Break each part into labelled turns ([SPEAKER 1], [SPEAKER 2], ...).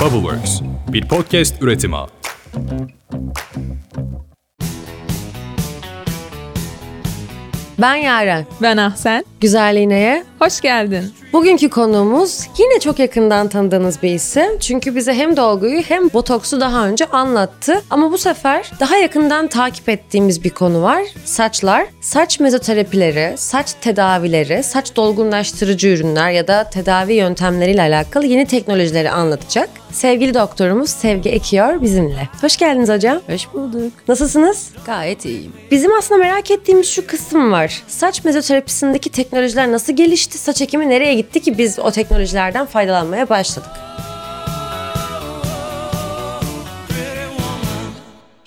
[SPEAKER 1] Bubbleworks, bir podcast üretimi.
[SPEAKER 2] Ben Yaren.
[SPEAKER 3] Ben Ahsen.
[SPEAKER 2] Güzelliğine
[SPEAKER 3] Hoş geldin.
[SPEAKER 2] Bugünkü konuğumuz yine çok yakından tanıdığınız bir isim. Çünkü bize hem dolguyu hem botoksu daha önce anlattı. Ama bu sefer daha yakından takip ettiğimiz bir konu var. Saçlar, saç mezoterapileri, saç tedavileri, saç dolgunlaştırıcı ürünler ya da tedavi yöntemleriyle alakalı yeni teknolojileri anlatacak. Sevgili doktorumuz Sevgi Ekiyor bizimle. Hoş geldiniz hocam.
[SPEAKER 4] Hoş bulduk.
[SPEAKER 2] Nasılsınız?
[SPEAKER 4] Gayet iyiyim.
[SPEAKER 2] Bizim aslında merak ettiğimiz şu kısım var. Saç mezoterapisindeki teknolojiler nasıl gelişti? Saç ekimi nereye gitti ki biz o teknolojilerden faydalanmaya başladık?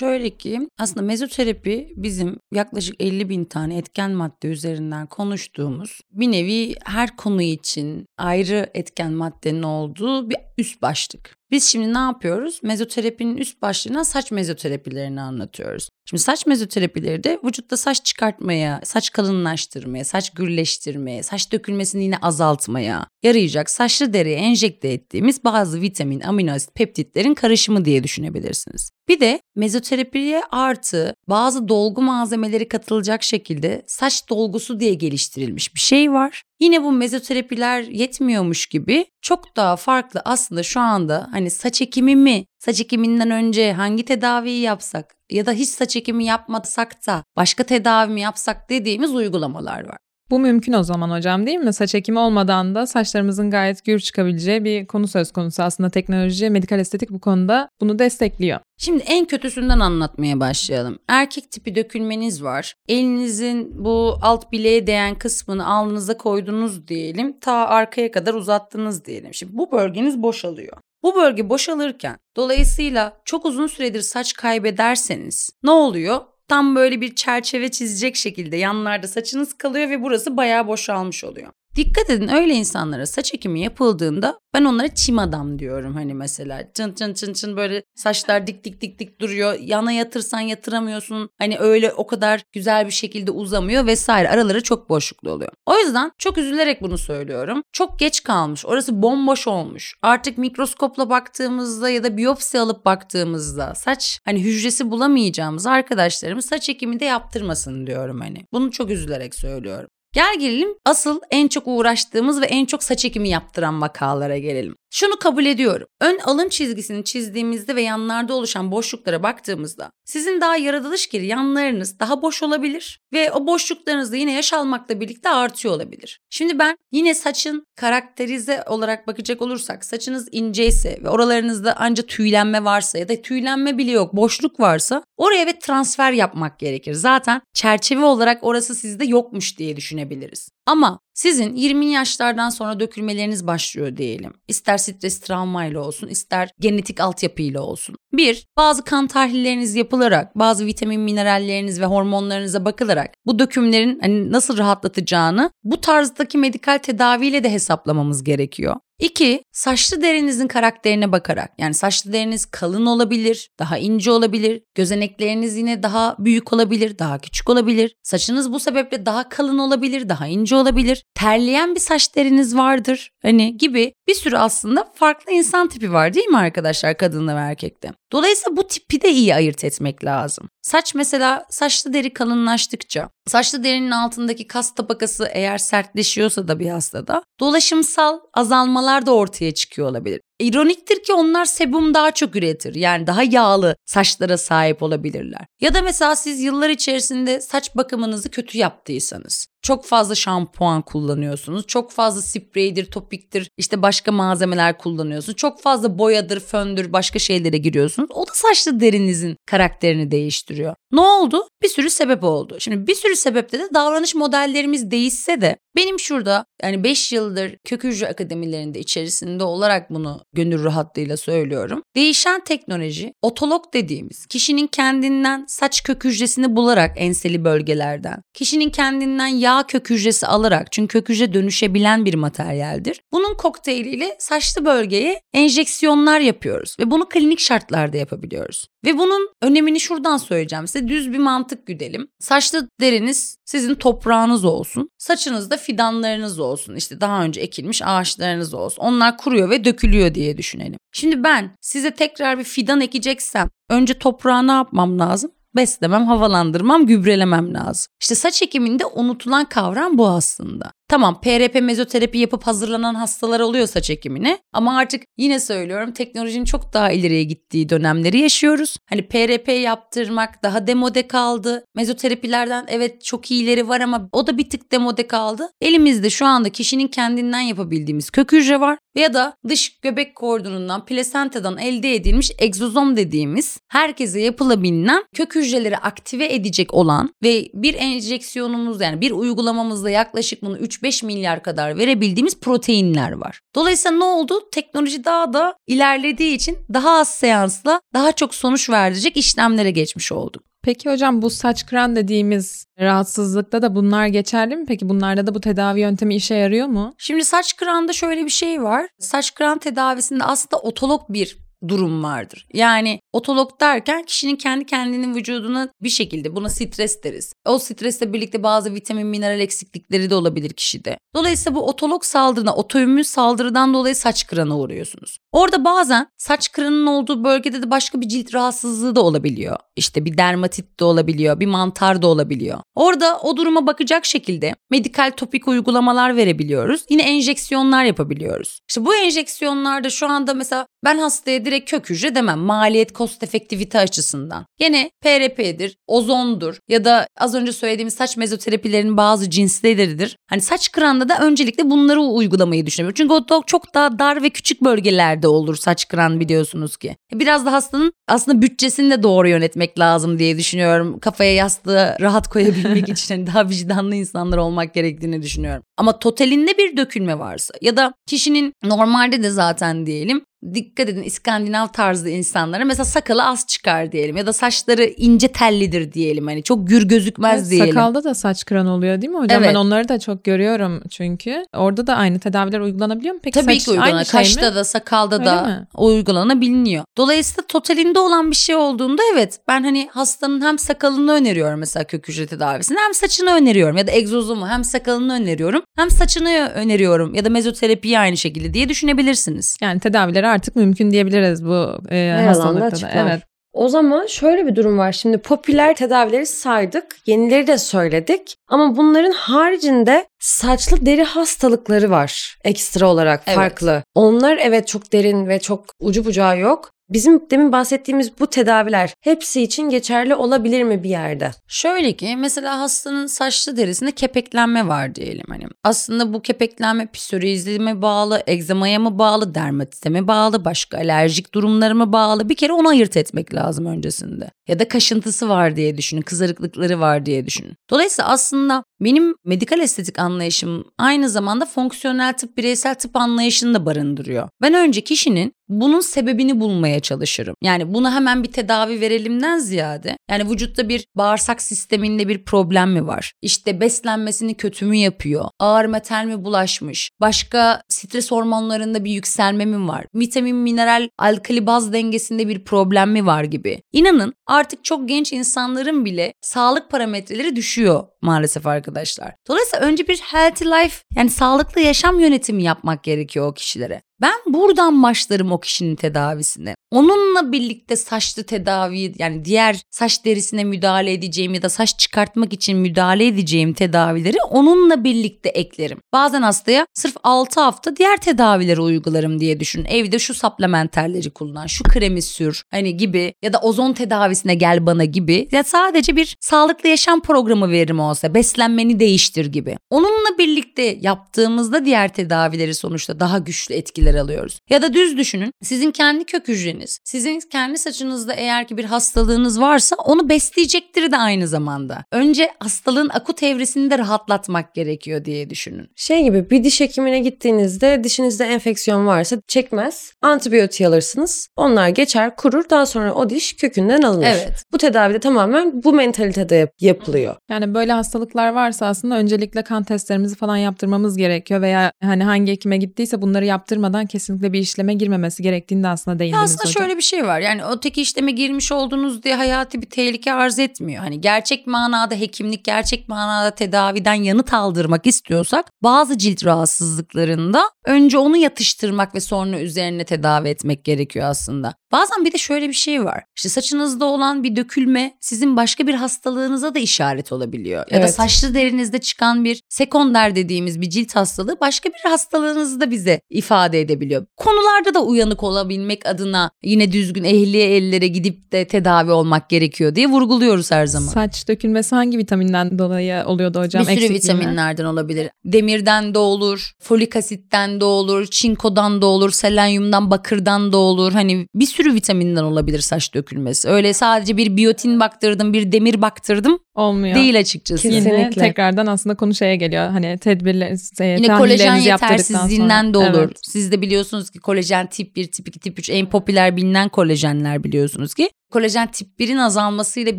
[SPEAKER 4] Şöyle ki aslında mezoterapi bizim yaklaşık 50 bin tane etken madde üzerinden konuştuğumuz bir nevi her konu için ayrı etken maddenin olduğu bir üst başlık. Biz şimdi ne yapıyoruz? Mezoterapinin üst başlığına saç mezoterapilerini anlatıyoruz. Şimdi saç mezoterapileri de vücutta saç çıkartmaya, saç kalınlaştırmaya, saç gürleştirmeye, saç dökülmesini yine azaltmaya yarayacak saçlı deriye enjekte ettiğimiz bazı vitamin, amino asit, peptitlerin karışımı diye düşünebilirsiniz. Bir de mezoterapiye artı bazı dolgu malzemeleri katılacak şekilde saç dolgusu diye geliştirilmiş bir şey var. Yine bu mezoterapiler yetmiyormuş gibi çok daha farklı aslında şu anda hani saç ekimi mi, saç ekiminden önce hangi tedaviyi yapsak ya da hiç saç ekimi yapmasak da başka tedavi mi yapsak dediğimiz uygulamalar var.
[SPEAKER 3] Bu mümkün o zaman hocam değil mi? Saç ekimi olmadan da saçlarımızın gayet gür çıkabileceği bir konu söz konusu. Aslında teknoloji, medikal estetik bu konuda bunu destekliyor.
[SPEAKER 4] Şimdi en kötüsünden anlatmaya başlayalım. Erkek tipi dökülmeniz var. Elinizin bu alt bileğe değen kısmını alnınıza koydunuz diyelim. Ta arkaya kadar uzattınız diyelim. Şimdi bu bölgeniz boşalıyor. Bu bölge boşalırken dolayısıyla çok uzun süredir saç kaybederseniz ne oluyor? Tam böyle bir çerçeve çizecek şekilde yanlarda saçınız kalıyor ve burası bayağı boşalmış oluyor. Dikkat edin öyle insanlara saç ekimi yapıldığında ben onlara çim adam diyorum hani mesela. Çın çın çın çın böyle saçlar dik dik dik dik duruyor. Yana yatırsan yatıramıyorsun. Hani öyle o kadar güzel bir şekilde uzamıyor vesaire. Araları çok boşluklu oluyor. O yüzden çok üzülerek bunu söylüyorum. Çok geç kalmış. Orası bomboş olmuş. Artık mikroskopla baktığımızda ya da biyopsi alıp baktığımızda saç hani hücresi bulamayacağımız arkadaşlarımız saç ekimi de yaptırmasın diyorum hani. Bunu çok üzülerek söylüyorum. Gel gelelim asıl en çok uğraştığımız ve en çok saç ekimi yaptıran vakalara gelelim. Şunu kabul ediyorum. Ön alın çizgisini çizdiğimizde ve yanlarda oluşan boşluklara baktığımızda sizin daha yaratılış geri yanlarınız daha boş olabilir ve o boşluklarınız da yine yaş almakla birlikte artıyor olabilir. Şimdi ben yine saçın karakterize olarak bakacak olursak saçınız inceyse ve oralarınızda ancak tüylenme varsa ya da tüylenme bile yok boşluk varsa oraya ve transfer yapmak gerekir. Zaten çerçeve olarak orası sizde yokmuş diye düşünebiliriz. Ama sizin 20 yaşlardan sonra dökülmeleriniz başlıyor diyelim. İster stres travmayla olsun, ister genetik altyapıyla olsun. Bir, bazı kan tahlilleriniz yapılarak, bazı vitamin mineralleriniz ve hormonlarınıza bakılarak bu dökümlerin hani nasıl rahatlatacağını bu tarzdaki medikal tedaviyle de hesaplamamız gerekiyor. İki, saçlı derinizin karakterine bakarak yani saçlı deriniz kalın olabilir, daha ince olabilir, gözenekleriniz yine daha büyük olabilir, daha küçük olabilir. Saçınız bu sebeple daha kalın olabilir, daha ince olabilir. Terleyen bir saç deriniz vardır hani gibi bir sürü aslında farklı insan tipi var değil mi arkadaşlar kadında ve erkekte? Dolayısıyla bu tipi de iyi ayırt etmek lazım. Saç mesela saçlı deri kalınlaştıkça, saçlı derinin altındaki kas tabakası eğer sertleşiyorsa da bir hastada dolaşımsal azalmalar da ortaya çıkıyor olabilir. İroniktir ki onlar sebum daha çok üretir. Yani daha yağlı saçlara sahip olabilirler. Ya da mesela siz yıllar içerisinde saç bakımınızı kötü yaptıysanız. Çok fazla şampuan kullanıyorsunuz. Çok fazla spreydir, topiktir, işte başka malzemeler kullanıyorsunuz. Çok fazla boyadır, föndür, başka şeylere giriyorsunuz. O da saçlı derinizin karakterini değiştiriyor. Ne oldu? Bir sürü sebep oldu. Şimdi bir sürü sebepte de davranış modellerimiz değişse de benim şurada yani 5 yıldır kök hücre akademilerinde içerisinde olarak bunu gönül rahatlığıyla söylüyorum. Değişen teknoloji otolog dediğimiz kişinin kendinden saç kök hücresini bularak enseli bölgelerden, kişinin kendinden yağ kök hücresi alarak çünkü kök hücre dönüşebilen bir materyaldir. Bunun kokteyliyle saçlı bölgeye enjeksiyonlar yapıyoruz ve bunu klinik şartlarda yapabiliyoruz. Ve bunun önemini şuradan söyleyeceğim size. Düz bir mantık güdelim. Saçlı deriniz sizin toprağınız olsun. Saçınızda fidanlarınız olsun. İşte daha önce ekilmiş ağaçlarınız olsun. Onlar kuruyor ve dökülüyor diye düşünelim. Şimdi ben size tekrar bir fidan ekeceksem önce toprağa ne yapmam lazım? beslemem, havalandırmam, gübrelemem lazım. İşte saç ekiminde unutulan kavram bu aslında. Tamam PRP mezoterapi yapıp hazırlanan hastalar oluyor saç ekimine ama artık yine söylüyorum teknolojinin çok daha ileriye gittiği dönemleri yaşıyoruz. Hani PRP yaptırmak daha demode kaldı. Mezoterapilerden evet çok iyileri var ama o da bir tık demode kaldı. Elimizde şu anda kişinin kendinden yapabildiğimiz kök hücre var ya da dış göbek kordonundan, plasentadan elde edilmiş egzozom dediğimiz herkese yapılabilen kök hücreleri aktive edecek olan ve bir enjeksiyonumuz yani bir uygulamamızda yaklaşık bunu 3-5 milyar kadar verebildiğimiz proteinler var. Dolayısıyla ne oldu? Teknoloji daha da ilerlediği için daha az seansla daha çok sonuç verecek işlemlere geçmiş olduk.
[SPEAKER 3] Peki hocam bu saç kıran dediğimiz rahatsızlıkta da bunlar geçerli mi? Peki bunlarda da bu tedavi yöntemi işe yarıyor mu?
[SPEAKER 4] Şimdi saç kıranda şöyle bir şey var. Saç kıran tedavisinde aslında otolog bir durum vardır. Yani otolog derken kişinin kendi kendinin vücuduna bir şekilde buna stres deriz. O stresle birlikte bazı vitamin mineral eksiklikleri de olabilir kişide. Dolayısıyla bu otolog saldırına, otoimmün saldırıdan dolayı saç kırana uğruyorsunuz. Orada bazen saç kıranın olduğu bölgede de başka bir cilt rahatsızlığı da olabiliyor. İşte bir dermatit de olabiliyor, bir mantar da olabiliyor. Orada o duruma bakacak şekilde medikal topik uygulamalar verebiliyoruz. Yine enjeksiyonlar yapabiliyoruz. İşte bu enjeksiyonlarda şu anda mesela ben hastaya direkt kök hücre demem. Maliyet cost efektivite açısından. Gene PRP'dir, ozondur ya da az önce söylediğimiz saç mezoterapilerinin bazı cinsleridir. Hani saç kıranda da öncelikle bunları uygulamayı düşünüyorum. Çünkü o çok daha dar ve küçük bölgelerde olur saç kıran biliyorsunuz ki. Biraz da hastanın aslında bütçesini de doğru yönetmek lazım diye düşünüyorum. Kafaya yastığı rahat koyabilmek için hani daha vicdanlı insanlar olmak gerektiğini düşünüyorum. Ama totalinde bir dökülme varsa ya da kişinin normalde de zaten diyelim dikkat edin İskandinav tarzı insanlara mesela sakalı az çıkar diyelim ya da saçları ince tellidir diyelim hani çok gür gözükmez
[SPEAKER 3] evet,
[SPEAKER 4] diyelim.
[SPEAKER 3] Sakalda da saç kıran oluyor değil mi hocam?
[SPEAKER 4] Evet.
[SPEAKER 3] Ben onları da çok görüyorum çünkü. Orada da aynı tedaviler uygulanabiliyor mu? Peki
[SPEAKER 4] Tabii
[SPEAKER 3] saç
[SPEAKER 4] ki uygulanır.
[SPEAKER 3] aynı şey
[SPEAKER 4] Kaşta
[SPEAKER 3] mi?
[SPEAKER 4] da sakalda
[SPEAKER 3] Öyle
[SPEAKER 4] da
[SPEAKER 3] mi?
[SPEAKER 4] uygulanabiliyor. Dolayısıyla totalinde olan bir şey olduğunda evet ben hani hastanın hem sakalını öneriyorum mesela kök hücre tedavisini hem saçını öneriyorum ya da egzozumu hem sakalını öneriyorum hem saçını öneriyorum ya da mezoterapiyi aynı şekilde diye düşünebilirsiniz.
[SPEAKER 3] Yani tedavileri artık mümkün diyebiliriz bu e,
[SPEAKER 2] Her
[SPEAKER 3] hastalıkta da. Evet.
[SPEAKER 2] O zaman şöyle bir durum var. Şimdi popüler tedavileri saydık, yenileri de söyledik. Ama bunların haricinde saçlı deri hastalıkları var ekstra olarak
[SPEAKER 4] Evet.
[SPEAKER 2] farklı. Onlar evet çok derin ve çok ucu bucağı yok. Bizim demin bahsettiğimiz bu tedaviler hepsi için geçerli olabilir mi bir yerde?
[SPEAKER 4] Şöyle ki mesela hastanın saçlı derisinde kepeklenme var diyelim hani. Aslında bu kepeklenme psoriazime bağlı, egzamaya mı bağlı, dermatite mi bağlı, başka alerjik durumlara mı bağlı? Bir kere onu ayırt etmek lazım öncesinde. Ya da kaşıntısı var diye düşünün, kızarıklıkları var diye düşünün. Dolayısıyla aslında benim medikal estetik anlayışım aynı zamanda fonksiyonel tıp, bireysel tıp anlayışını da barındırıyor. Ben önce kişinin bunun sebebini bulmaya çalışırım. Yani buna hemen bir tedavi verelimden ziyade yani vücutta bir bağırsak sisteminde bir problem mi var? İşte beslenmesini kötü mü yapıyor? Ağır metal mi bulaşmış? Başka stres hormonlarında bir yükselme mi var? Vitamin, mineral, alkali baz dengesinde bir problem mi var gibi. İnanın artık çok genç insanların bile sağlık parametreleri düşüyor maalesef arkadaşlar. Dolayısıyla önce bir healthy life yani sağlıklı yaşam yönetimi yapmak gerekiyor o kişilere. Ben buradan başlarım o kişinin tedavisine. Onunla birlikte saçlı tedavi yani diğer saç derisine müdahale edeceğim ya da saç çıkartmak için müdahale edeceğim tedavileri onunla birlikte eklerim. Bazen hastaya sırf 6 hafta diğer tedavileri uygularım diye düşün. Evde şu supplementerleri kullan, şu kremi sür hani gibi ya da ozon tedavisine gel bana gibi. Ya sadece bir sağlıklı yaşam programı veririm olsa beslenmeni değiştir gibi. Onunla birlikte yaptığımızda diğer tedavileri sonuçta daha güçlü etkiler alıyoruz. Ya da düz düşünün sizin kendi kök hücreniz sizin kendi saçınızda eğer ki bir hastalığınız varsa onu besleyecektir de aynı zamanda. Önce hastalığın akut evresini de rahatlatmak gerekiyor diye düşünün.
[SPEAKER 2] Şey gibi bir diş hekimine gittiğinizde dişinizde enfeksiyon varsa çekmez. Antibiyotik alırsınız. Onlar geçer, kurur. Daha sonra o diş kökünden alınır.
[SPEAKER 4] Evet.
[SPEAKER 2] Bu tedavide tamamen bu mentalitede yap- yapılıyor.
[SPEAKER 3] Yani böyle hastalıklar varsa aslında öncelikle kan testlerimizi falan yaptırmamız gerekiyor veya hani hangi hekime gittiyse bunları yaptırmadan kesinlikle bir işleme girmemesi gerektiğini de aslında değindiniz
[SPEAKER 4] aslında
[SPEAKER 3] hocam.
[SPEAKER 4] şöyle bir şey var. Yani öteki işleme girmiş oldunuz diye hayati bir tehlike arz etmiyor. Hani gerçek manada hekimlik, gerçek manada tedaviden yanıt aldırmak istiyorsak bazı cilt rahatsızlıklarında önce onu yatıştırmak ve sonra üzerine tedavi etmek gerekiyor aslında. Bazen bir de şöyle bir şey var. İşte saçınızda olan bir dökülme sizin başka bir hastalığınıza da işaret olabiliyor. Ya da
[SPEAKER 2] Evet.
[SPEAKER 4] saçlı derinizde çıkan bir sekonder dediğimiz bir cilt hastalığı başka bir hastalığınızı da bize ifade edebiliyor. Konularda da uyanık olabilmek adına yine düzgün ehliye ellere gidip de tedavi olmak gerekiyor diye vurguluyoruz her zaman.
[SPEAKER 3] Saç dökülmesi hangi vitaminden dolayı oluyordu hocam?
[SPEAKER 4] bir sürü vitaminlerden olabilir. Demirden de olur, folik asitten de olur, çinkodan da olur, selenyumdan, bakırdan da olur. Hani bir sürü vitaminden olabilir saç dökülmesi. Öyle sadece bir biyotin baktırdım, bir demir baktırdım
[SPEAKER 3] Olmuyor.
[SPEAKER 4] değil açıkçası.
[SPEAKER 2] Kesin.
[SPEAKER 3] Yine
[SPEAKER 2] Kesinlikle.
[SPEAKER 3] tekrardan aslında konu şeye geliyor. Hani tedbirler, e,
[SPEAKER 4] Yine kolajen yetersizliğinden
[SPEAKER 3] sonra.
[SPEAKER 4] de olur.
[SPEAKER 3] Evet.
[SPEAKER 4] Siz de biliyorsunuz ki kolajen tip 1, tip 2, tip 3 en popüler bilinen kolajenler biliyorsunuz ki. Kolajen tip 1'in azalmasıyla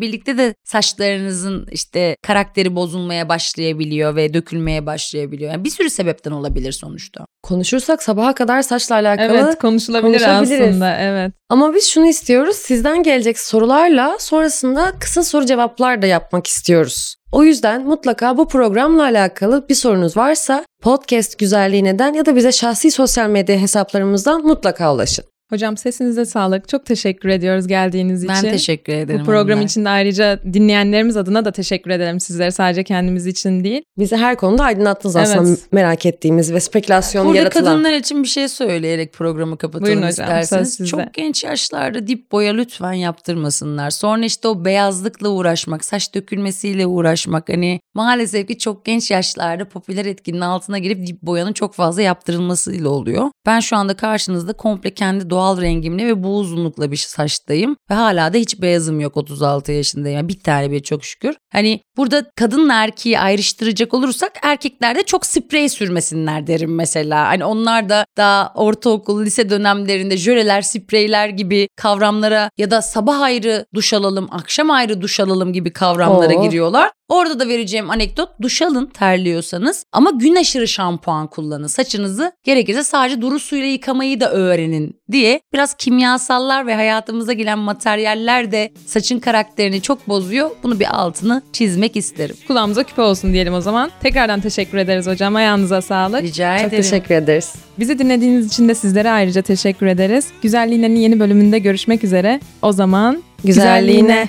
[SPEAKER 4] birlikte de saçlarınızın işte karakteri bozulmaya başlayabiliyor ve dökülmeye başlayabiliyor. Yani bir sürü sebepten olabilir sonuçta.
[SPEAKER 2] Konuşursak sabaha kadar saçla alakalı
[SPEAKER 3] Evet konuşulabilir aslında evet.
[SPEAKER 2] Ama biz şunu istiyoruz. Sizden gelecek sorularla sonrasında kısa soru cevaplar da yapmak istiyoruz. O yüzden mutlaka bu programla alakalı bir sorunuz varsa podcast güzelliği neden ya da bize şahsi sosyal medya hesaplarımızdan mutlaka ulaşın.
[SPEAKER 3] Hocam sesinize sağlık. Çok teşekkür ediyoruz geldiğiniz
[SPEAKER 4] Ben
[SPEAKER 3] için.
[SPEAKER 4] teşekkür ederim.
[SPEAKER 3] Bu program
[SPEAKER 4] hanımlar.
[SPEAKER 3] için de ayrıca dinleyenlerimiz adına da teşekkür ederim sizlere. Sadece kendimiz için değil.
[SPEAKER 2] Bizi her konuda aydınlattınız
[SPEAKER 3] Evet.
[SPEAKER 2] aslında merak ettiğimiz ve spekülasyon
[SPEAKER 4] Burada
[SPEAKER 2] yaratılan.
[SPEAKER 4] kadınlar için bir şey söyleyerek programı kapatalım
[SPEAKER 3] Buyurun hocam,
[SPEAKER 4] isterseniz. Çok genç yaşlarda dip boya lütfen yaptırmasınlar. Sonra işte o beyazlıkla uğraşmak, saç dökülmesiyle uğraşmak. Hani maalesef ki çok genç yaşlarda popüler etkinin altına girip dip boyanın çok fazla yaptırılmasıyla oluyor. Ben şu anda karşınızda komple kendi doğal rengimle ve bu uzunlukla bir saçtayım. Ve hala da hiç beyazım yok 36 yaşındayım. Yani bir tane bile çok şükür. Hani burada kadınla erkeği ayrıştıracak olursak erkeklerde çok sprey sürmesinler derim mesela. Hani onlar da daha ortaokul, lise dönemlerinde jöleler, spreyler gibi kavramlara ya da sabah ayrı duş alalım, akşam ayrı duş alalım gibi kavramlara
[SPEAKER 2] Oo.
[SPEAKER 4] giriyorlar. Orada da vereceğim anekdot duş alın terliyorsanız ama gün aşırı şampuan kullanın. Saçınızı gerekirse sadece duru suyla yıkamayı da öğrenin diye biraz kimyasallar ve hayatımıza giren materyaller de saçın karakterini çok bozuyor. Bunu bir altını çizmek isterim.
[SPEAKER 3] Kulağımıza küpe olsun diyelim o zaman. Tekrardan teşekkür ederiz hocam. Ayağınıza sağlık.
[SPEAKER 4] Rica
[SPEAKER 2] Çok
[SPEAKER 4] ederim.
[SPEAKER 2] teşekkür ederiz.
[SPEAKER 3] Bizi dinlediğiniz için de sizlere ayrıca teşekkür ederiz. Güzelliğine'nin yeni bölümünde görüşmek üzere. O zaman
[SPEAKER 2] Güzelliğine.